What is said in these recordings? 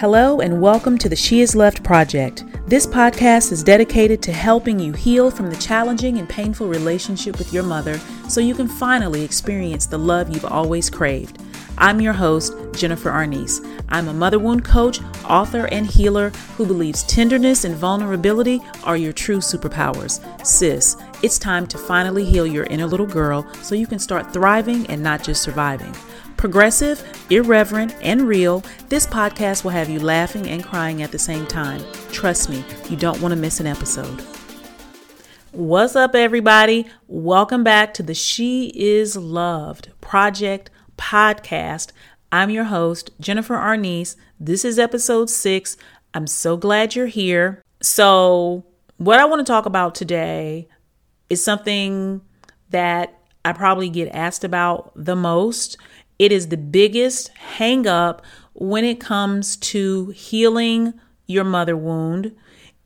Hello, and welcome to the She Is Loved Project. This podcast is dedicated to helping you heal from the challenging and painful relationship with your mother so you can finally experience the love you've always craved. I'm your host, Jennifer Arnese. I'm a mother wound coach, author, and healer who believes tenderness and vulnerability are your true superpowers. Sis, it's time to finally heal your inner little girl so you can start thriving and not just surviving. Progressive, irreverent, and real, this podcast will have you laughing and crying at the same time. Trust me, you don't want to miss an episode. What's up, everybody? Welcome back to the She Is Loved Project podcast. I'm your host, Jennifer Arnese. This is episode six. I'm so glad you're here. So, what I want to talk about today is something that I probably get asked about the most it is the biggest hang up when it comes to healing your mother wound.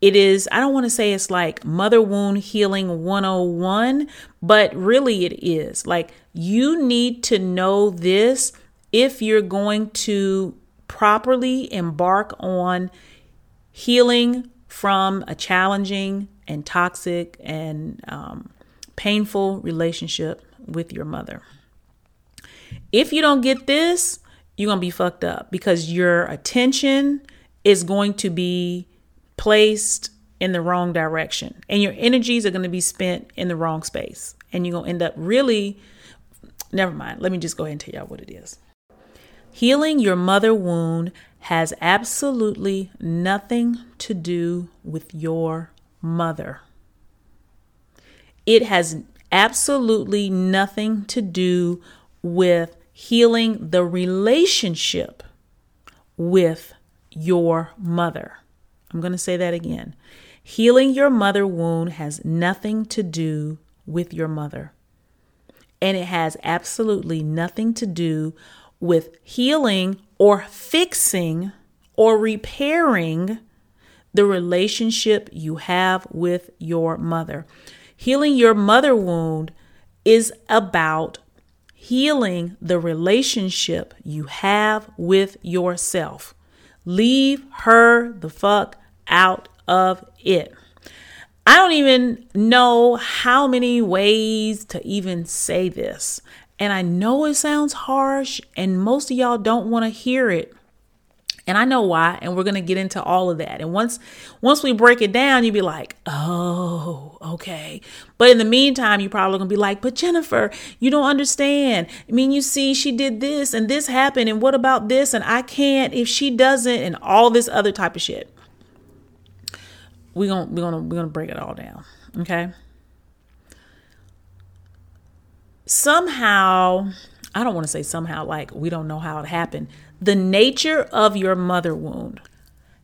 It is, I don't want to say it's like mother wound healing 101, but really it is. Like you need to know this if you're going to properly embark on healing from a challenging and toxic and um, painful relationship with your mother. If you don't get this, you're going to be fucked up because your attention is going to be placed in the wrong direction and your energies are going to be spent in the wrong space. And you're going to end up really, never mind. Let me just go ahead and tell y'all what it is. Healing your mother wound has absolutely nothing to do with your mother. It has absolutely nothing to do with healing the relationship with your mother. I'm going to say that again. Healing your mother wound has nothing to do with your mother. And it has absolutely nothing to do with healing or fixing or repairing the relationship you have with your mother. Healing your mother wound is about healing the relationship you have with yourself. Leave her the fuck out of it. I don't even know how many ways to even say this. And I know it sounds harsh, and most of y'all don't want to hear it. And I know why, and we're going to get into all of that. And once once we break it down, you'll be like, "Oh, okay." But in the meantime, you're probably going to be like, "But Jennifer, you don't understand. I mean, you see she did this and this happened and what about this and I can't if she doesn't and all this other type of shit." We're going to we're going to we're going to break it all down, okay? Somehow, I don't want to say somehow like we don't know how it happened the nature of your mother wound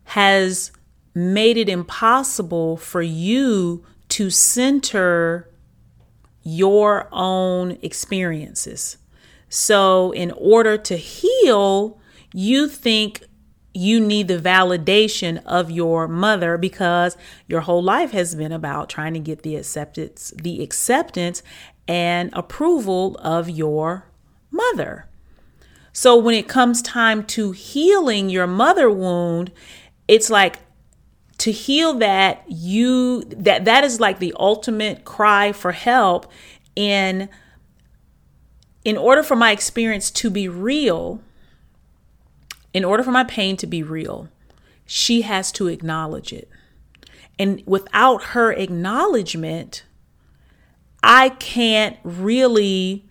has made it impossible for you to center your own experiences. So, in order to heal, you think you need the validation of your mother because your whole life has been about trying to get the acceptance, the acceptance and approval of your mother. So when it comes time to healing your mother wound, it's like to heal that you that that is like the ultimate cry for help in in order for my experience to be real, in order for my pain to be real, she has to acknowledge it. And without her acknowledgement, I can't really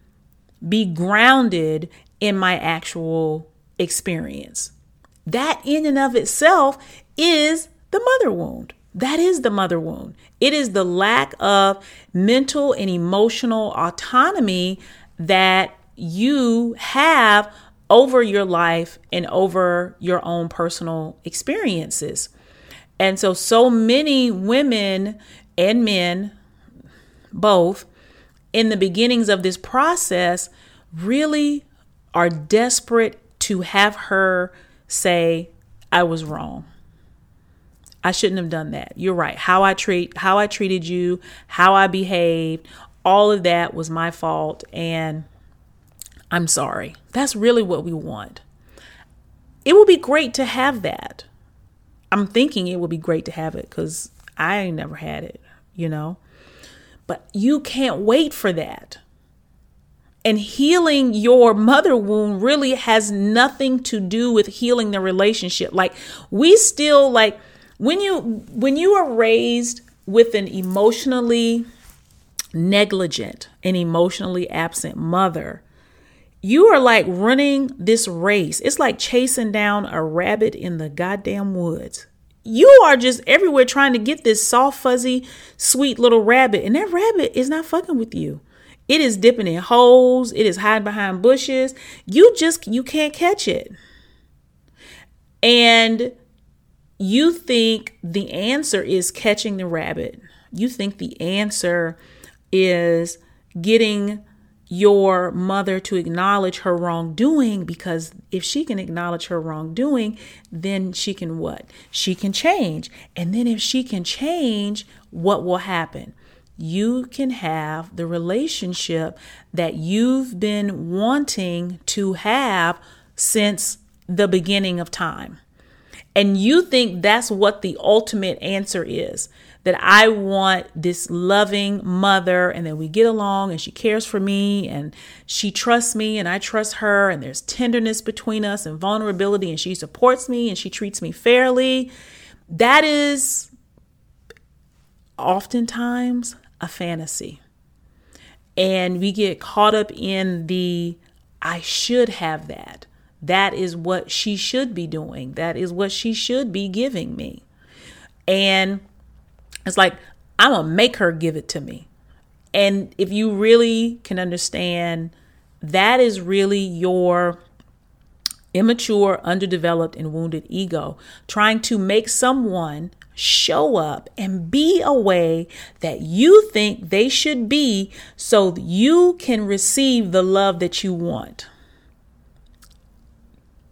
be grounded in my actual experience. That, in and of itself, is the mother wound. That is the mother wound. It is the lack of mental and emotional autonomy that you have over your life and over your own personal experiences. And so, so many women and men, both, in the beginnings of this process, really are desperate to have her say, I was wrong. I shouldn't have done that. You're right. How I treat how I treated you, how I behaved, all of that was my fault and I'm sorry. That's really what we want. it would be great to have that. I'm thinking it would be great to have it because I never had it, you know. But you can't wait for that. And healing your mother wound really has nothing to do with healing the relationship. Like we still like when you when you are raised with an emotionally negligent and emotionally absent mother, you are like running this race. It's like chasing down a rabbit in the goddamn woods. You are just everywhere trying to get this soft, fuzzy, sweet little rabbit, and that rabbit is not fucking with you. It is dipping in holes, it is hiding behind bushes. You just you can't catch it. And you think the answer is catching the rabbit. You think the answer is getting your mother to acknowledge her wrongdoing because if she can acknowledge her wrongdoing, then she can what? She can change. And then if she can change, what will happen? You can have the relationship that you've been wanting to have since the beginning of time. And you think that's what the ultimate answer is that I want this loving mother and that we get along and she cares for me and she trusts me and I trust her and there's tenderness between us and vulnerability and she supports me and she treats me fairly. That is oftentimes a fantasy. And we get caught up in the I should have that. That is what she should be doing. That is what she should be giving me. And it's like, I'm going to make her give it to me. And if you really can understand, that is really your immature, underdeveloped, and wounded ego trying to make someone show up and be a way that you think they should be so you can receive the love that you want.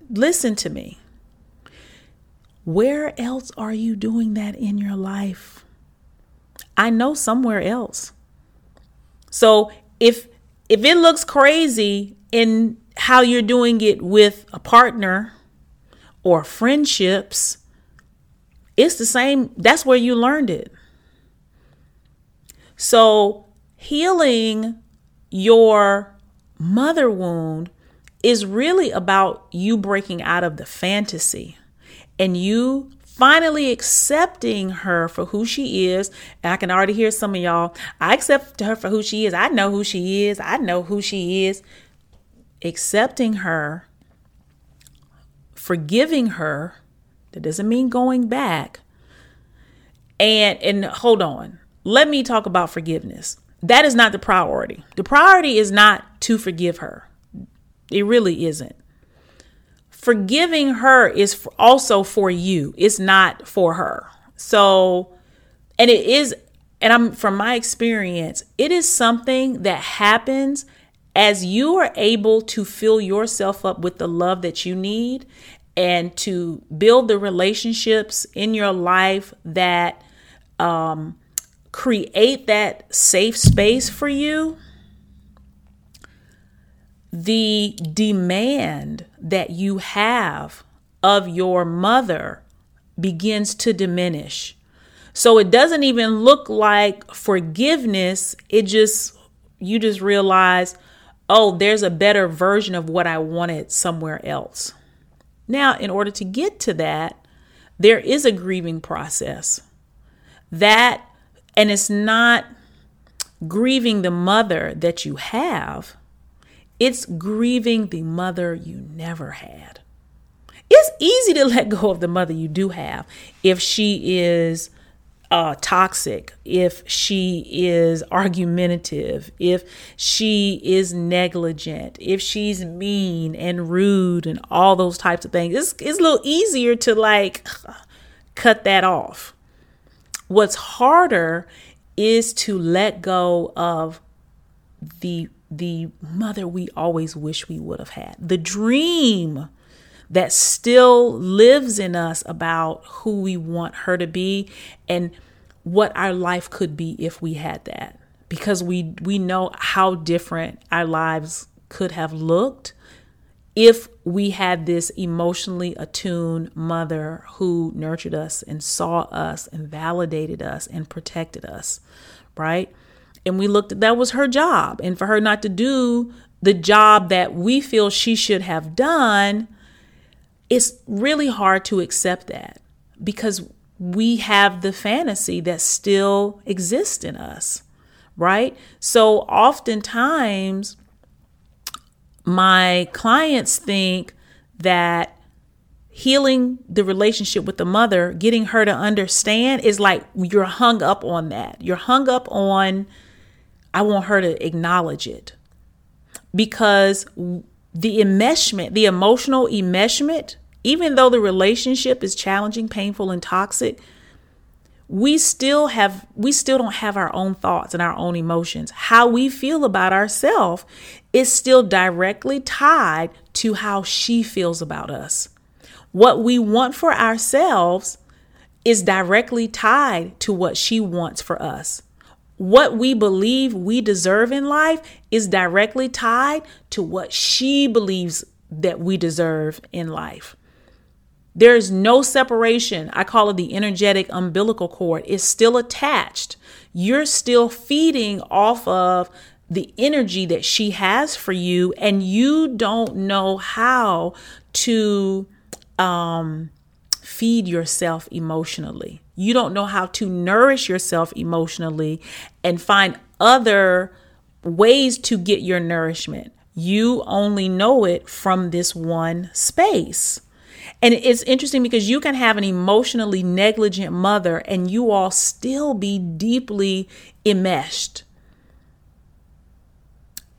Listen to me. Where else are you doing that in your life? I know somewhere else. So if if it looks crazy in how you're doing it with a partner or friendships, it's the same. That's where you learned it. So healing your mother wound is really about you breaking out of the fantasy and you finally accepting her for who she is. And I can already hear some of y'all, I accept her for who she is. I know who she is. I know who she is. Accepting her, forgiving her, that doesn't mean going back. And and hold on. Let me talk about forgiveness. That is not the priority. The priority is not to forgive her. It really isn't forgiving her is also for you. It's not for her. So, and it is, and I'm from my experience, it is something that happens as you are able to fill yourself up with the love that you need and to build the relationships in your life that um, create that safe space for you the demand that you have of your mother begins to diminish. So it doesn't even look like forgiveness. It just, you just realize, oh, there's a better version of what I wanted somewhere else. Now, in order to get to that, there is a grieving process. That, and it's not grieving the mother that you have, it's grieving the mother you never had. It's easy to let go of the mother you do have if she is uh, toxic, if she is argumentative, if she is negligent, if she's mean and rude and all those types of things. It's, it's a little easier to like cut that off. What's harder is to let go of the the mother we always wish we would have had, the dream that still lives in us about who we want her to be and what our life could be if we had that because we we know how different our lives could have looked if we had this emotionally attuned mother who nurtured us and saw us and validated us and protected us, right? And we looked at that was her job. And for her not to do the job that we feel she should have done, it's really hard to accept that because we have the fantasy that still exists in us, right? So oftentimes, my clients think that healing the relationship with the mother, getting her to understand, is like you're hung up on that. You're hung up on, I want her to acknowledge it. Because the enmeshment, the emotional enmeshment, even though the relationship is challenging, painful, and toxic, we still have we still don't have our own thoughts and our own emotions. How we feel about ourselves is still directly tied to how she feels about us. What we want for ourselves is directly tied to what she wants for us what we believe we deserve in life is directly tied to what she believes that we deserve in life there is no separation. I call it the energetic umbilical cord. It's still attached. You're still feeding off of the energy that she has for you, and you don't know how to um, feed yourself emotionally. You don't know how to nourish yourself emotionally and find other ways to get your nourishment. You only know it from this one space. And it's interesting because you can have an emotionally negligent mother and you all still be deeply enmeshed.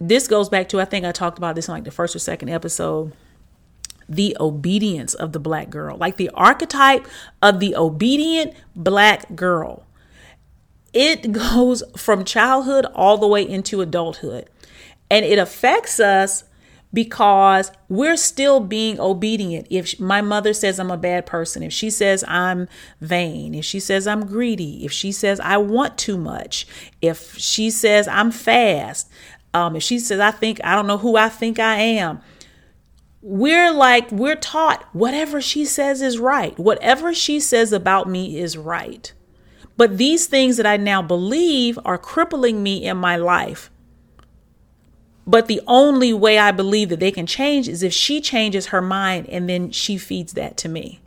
This goes back to, I think I talked about this in like the first or second episode the obedience of the black girl, like the archetype of the obedient black girl. It goes from childhood all the way into adulthood, and it affects us because we're still being obedient. If my mother says I'm a bad person, if she says I'm vain, if she says I'm greedy, if she says I want too much, if she says I'm fast, um, if she says I think I don't know who I think I am, we're like, we're taught whatever she says is right. Whatever she says about me is right. But these things that I now believe are crippling me in my life but the only way I believe that they can change is if she changes her mind and then she feeds that to me.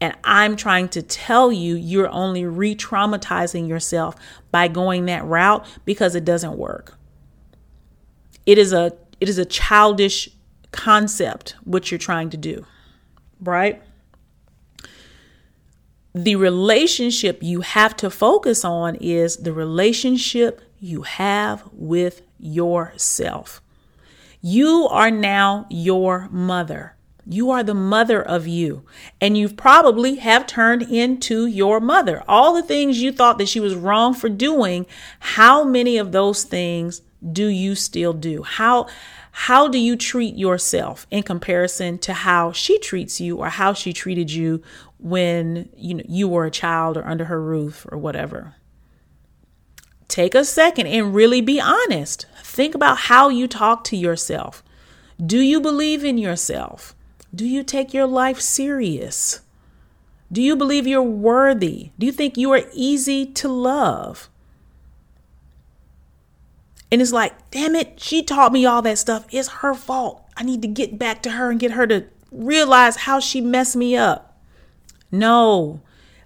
And I'm trying to tell you, you're only re traumatizing yourself by going that route because it doesn't work. It is a it is a childish concept what you're trying to do, right? The relationship you have to focus on is the relationship you have with yourself. You are now your mother. You are the mother of you. And you probably have turned into your mother. All the things you thought that she was wrong for doing, how many of those things do you still do? How how do you treat yourself in comparison to how she treats you or how she treated you when you know you were a child or under her roof or whatever? take a second and really be honest. Think about how you talk to yourself. Do you believe in yourself? Do you take your life serious? Do you believe you're worthy? Do you think you are easy to love? And it's like, damn it, she taught me all that stuff. It's her fault. I need to get back to her and get her to realize how she messed me up. No,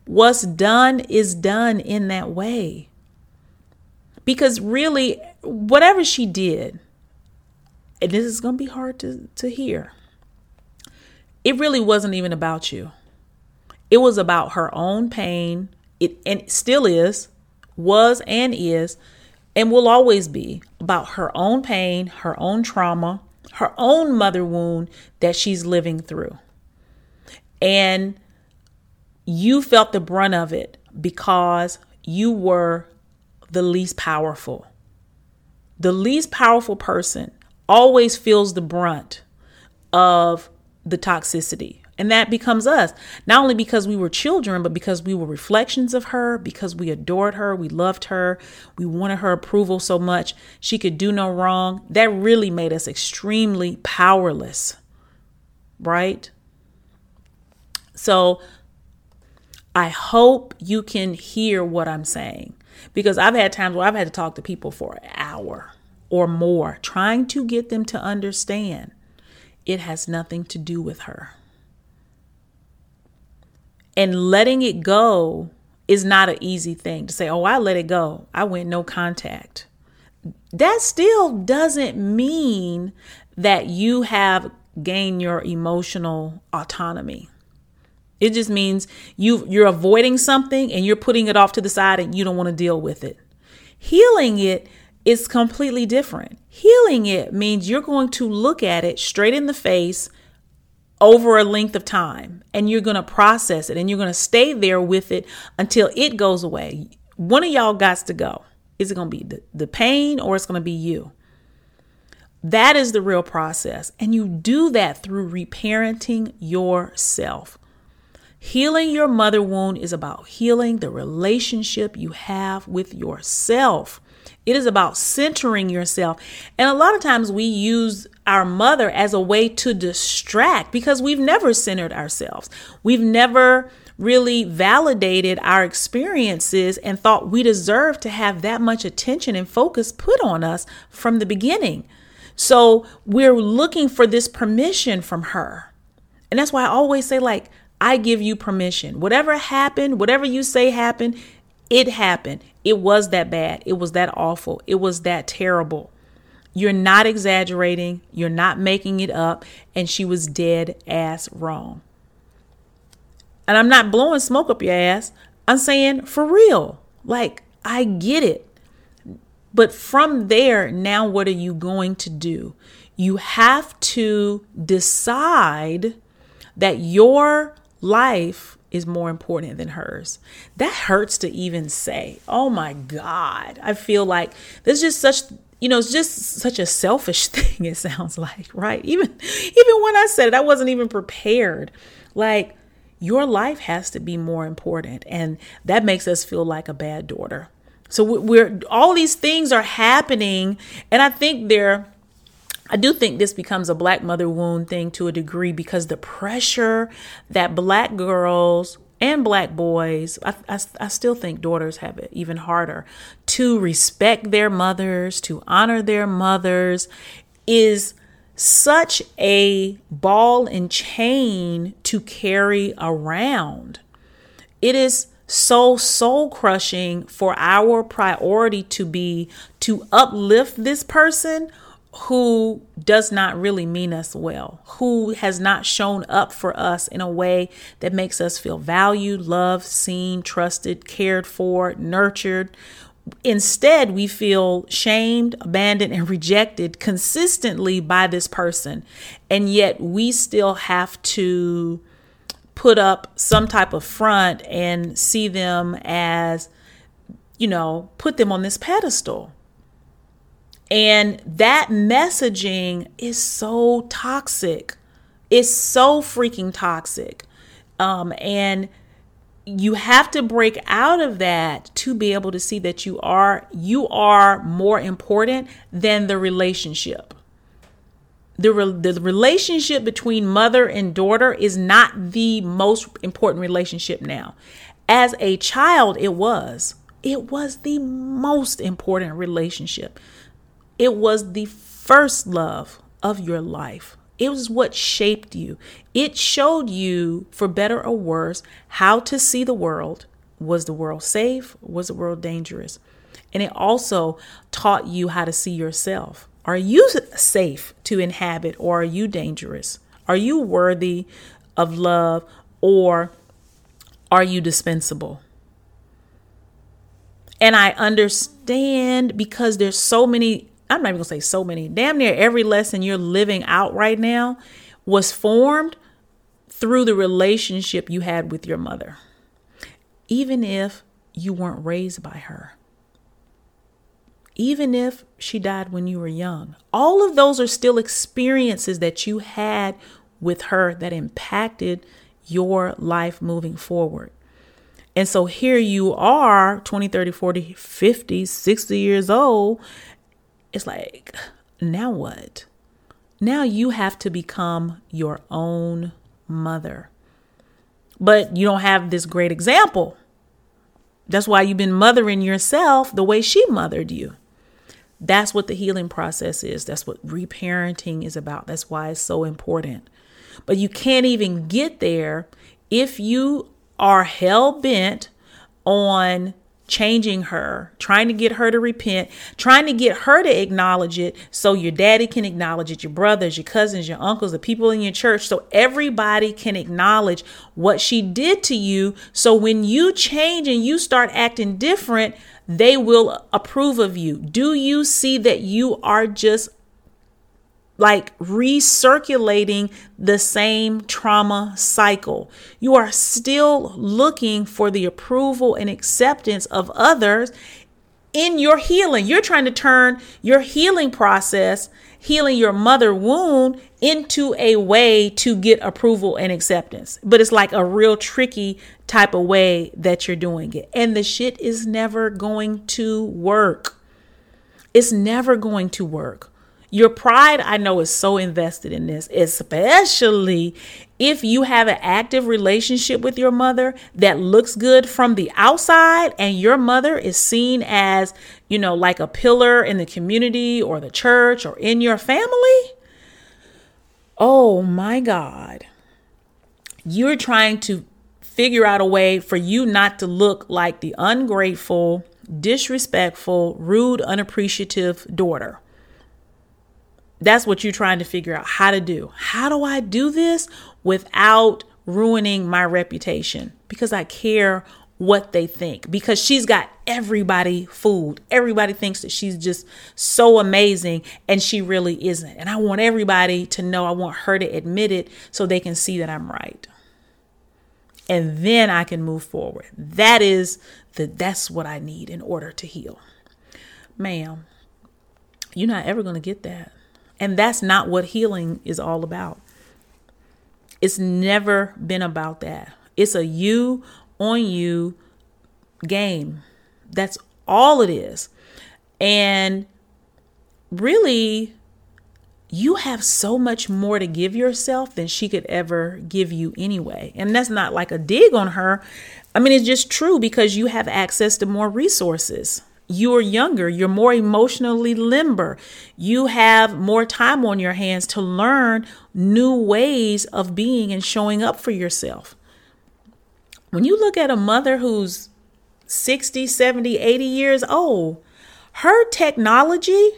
what's done is done in that way. Because really, whatever she did, and this is going to be hard to, to hear, it really wasn't even about you. It was about her own pain. It and it still is, was and is, and will always be about her own pain, her own trauma, her own mother wound that she's living through. And you felt the brunt of it because you were the least powerful. The least powerful person always feels the brunt of the toxicity. And that becomes us, not only because we were children, but because we were reflections of her, because we adored her, we loved her, we wanted her approval so much. She could do no wrong. That really made us extremely powerless. right? So I hope you can hear what I'm saying because I've had times where I've had to talk to people for an hour or more trying to get them to understand it has nothing to do with her. And letting it go is not an easy thing to say, oh, I let it go. I went no contact. That still doesn't mean that you have gained your emotional autonomy. It just means you you're avoiding something and you're putting it off to the side and you don't want to deal with it. Healing it is completely different. Healing it means you're going to look at it straight in the face over a length of time and you're going to process it and you're going to stay there with it until it goes away. One of y'all got to go. Is it going to be the, the pain or it's going to be you? That is the real process. And you do that through reparenting yourself. Healing your mother wound is about healing the relationship you have with yourself. It is about centering yourself. And a lot of times we use our mother as a way to distract because we've never centered ourselves. We've never really validated our experiences and thought we deserve to have that much attention and focus put on us from the beginning. So we're looking for this permission from her. And that's why I always say, like, I give you permission. Whatever happened, whatever you say happened, it happened. It was that bad. It was that awful. It was that terrible. You're not exaggerating. You're not making it up. And she was dead ass wrong. And I'm not blowing smoke up your ass. I'm saying for real. Like, I get it. But from there, now what are you going to do? You have to decide that your life is more important than hers. That hurts to even say. Oh my God. I feel like there's just such you know, it's just such a selfish thing, it sounds like, right? Even even when I said it, I wasn't even prepared. Like your life has to be more important. And that makes us feel like a bad daughter. So we're all these things are happening, and I think they're I do think this becomes a black mother wound thing to a degree because the pressure that black girls and black boys, I, I, I, still think daughters have it even harder to respect their mothers, to honor their mothers, is such a ball and chain to carry around. It is so soul crushing for our priority to be to uplift this person who does not really mean us well, who has not shown up for us in a way that makes us feel valued, loved, seen, trusted, cared for, nurtured. Instead, we feel shamed, abandoned, and rejected consistently by this person. And yet, we still have to put up some type of front and see them as, you know, put them on this pedestal and that messaging is so toxic. It's so freaking toxic. Um, and you have to break out of that to be able to see that you are you are more important than the relationship. The, re- the relationship between mother and daughter is not the most important relationship now. As a child, it was. It was the most important relationship. It was the first love of your life. It was what shaped you. It showed you, for better or worse, how to see the world. Was the world safe? Was the world dangerous? And it also taught you how to see yourself. Are you safe to inhabit or are you dangerous? Are you worthy of love or are you dispensable? And I understand because there's so many I'm not even gonna say so many, damn near every lesson you're living out right now was formed through the relationship you had with your mother, even if you weren't raised by her. Even if she died when you were young, all of those are still experiences that you had with her that impacted your life moving forward. And so here you are, 20, 30, 40, 50, 60 years old, it's like, now what? Now you have to become your own mother. But you don't have this great example. That's why you've been mothering yourself the way she mothered you. That's what the healing process is. That's what reparenting is about. That's why it's so important. But you can't even get there if you are hell bent on changing her, trying to get her to repent, trying to get her to acknowledge it so your daddy can acknowledge it, your brothers, your cousins, your uncles, the people in your church, so everybody can acknowledge what she did to you. So when you change and you start acting different, they will approve of you. Do you see that you are just like recirculating the same trauma cycle. You are still looking for the approval and acceptance of others in your healing. You're trying to turn your healing process, healing your mother wound, into a way to get approval and acceptance. But it's like a real tricky type of way that you're doing it. And the shit is never going to work. It's never going to work. Your pride, I know, is so invested in this, especially if you have an active relationship with your mother that looks good from the outside and your mother is seen as, you know, like a pillar in the community or the church or in your family. Oh my God. You're trying to figure out a way for you not to look like the ungrateful, disrespectful, rude, unappreciative daughter. That's what you're trying to figure out how to do. How do I do this without ruining my reputation? Because I care what they think. Because she's got everybody fooled. Everybody thinks that she's just so amazing and she really isn't. And I want everybody to know, I want her to admit it so they can see that I'm right. And then I can move forward. That is the that's what I need in order to heal. Ma'am, you're not ever going to get that. And that's not what healing is all about. It's never been about that. It's a you on you game. That's all it is. And really, you have so much more to give yourself than she could ever give you anyway. And that's not like a dig on her. I mean, it's just true because you have access to more resources you're younger, you're more emotionally limber, you have more time on your hands to learn new ways of being and showing up for yourself. When you look at a mother who's 60, 70, 80 years old, her technology,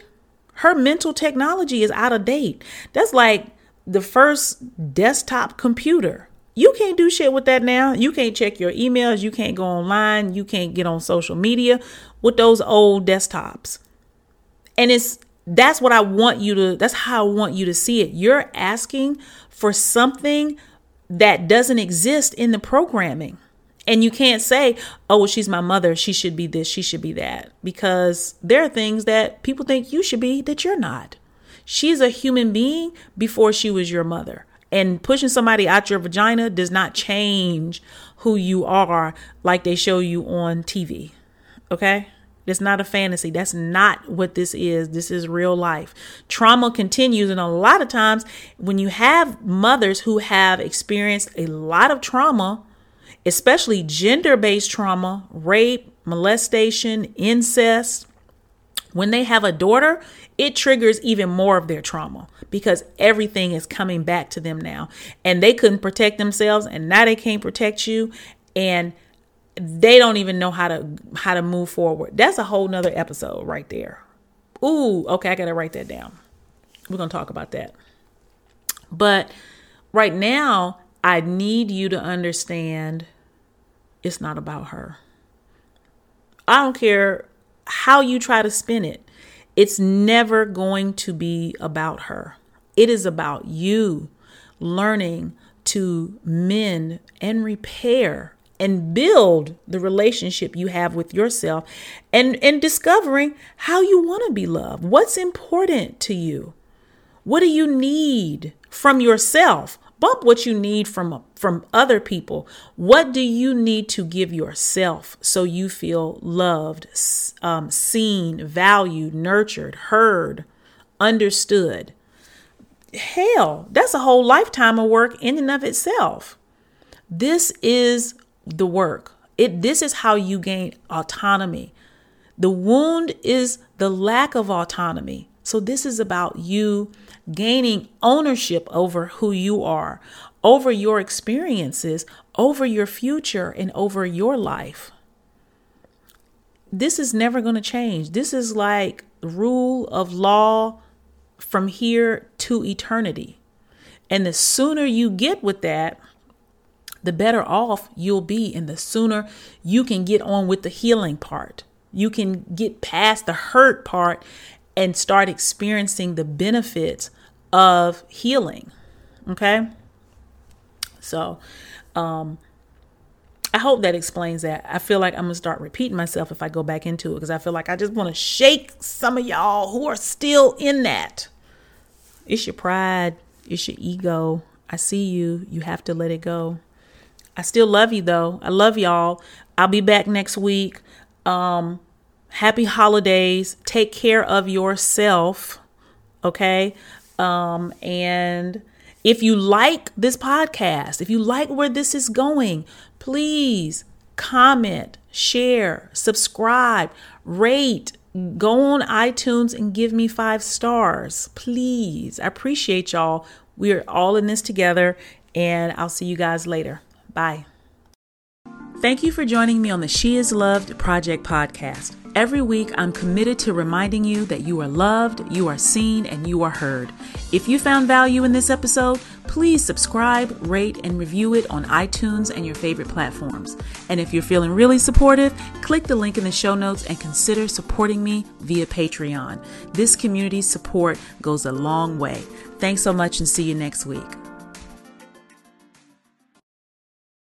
her mental technology is out of date. That's like the first desktop computer. You can't do shit with that now. You can't check your emails. You can't go online. You can't get on social media with those old desktops. And it's that's what I want you to that's how I want you to see it. You're asking for something that doesn't exist in the programming. And you can't say, oh, well, she's my mother. She should be this. She should be that. Because there are things that people think you should be that you're not. She's a human being before she was your mother. And pushing somebody out your vagina does not change who you are like they show you on TV. Okay? It's not a fantasy. That's not what this is. This is real life. Trauma continues. And a lot of times, when you have mothers who have experienced a lot of trauma, especially gender based trauma, rape, molestation, incest, when they have a daughter, it triggers even more of their trauma because everything is coming back to them now. And they couldn't protect themselves and now they can't protect you and they don't even know how to how to move forward. That's a whole nother episode right there. Ooh, okay, I gotta write that down. We're gonna talk about that. But right now, I need you to understand it's not about her. I don't care how you try to spin it. It's never going to be about her. It is about you learning to mend and repair and build the relationship you have with yourself and and discovering how you want to be loved. What's important to you? What do you need from yourself? Bump what you need from from other people. What do you need to give yourself so you feel loved, um, seen, valued, nurtured, heard, understood? hell, that's a whole lifetime of work in and of itself. This is the work. It this is how you gain autonomy. The wound is the lack of autonomy. So this is about you gaining ownership over who you are, over your experiences, over your future and over your life. This is never going to change. This is like rule of law from here to eternity. And the sooner you get with that, the better off you'll be, and the sooner you can get on with the healing part. You can get past the hurt part and start experiencing the benefits of healing. Okay? So, um, I hope that explains that. I feel like I'm gonna start repeating myself if I go back into it because I feel like I just want to shake some of y'all who are still in that. It's your pride, it's your ego. I see you. You have to let it go. I still love you though. I love y'all. I'll be back next week. Um, happy holidays. Take care of yourself. Okay. Um, and if you like this podcast, if you like where this is going, please comment, share, subscribe, rate, go on iTunes and give me five stars. Please. I appreciate y'all. We are all in this together, and I'll see you guys later. Bye. Thank you for joining me on the She Is Loved Project podcast. Every week, I'm committed to reminding you that you are loved, you are seen, and you are heard. If you found value in this episode, please subscribe, rate, and review it on iTunes and your favorite platforms. And if you're feeling really supportive, click the link in the show notes and consider supporting me via Patreon. This community support goes a long way. Thanks so much and see you next week.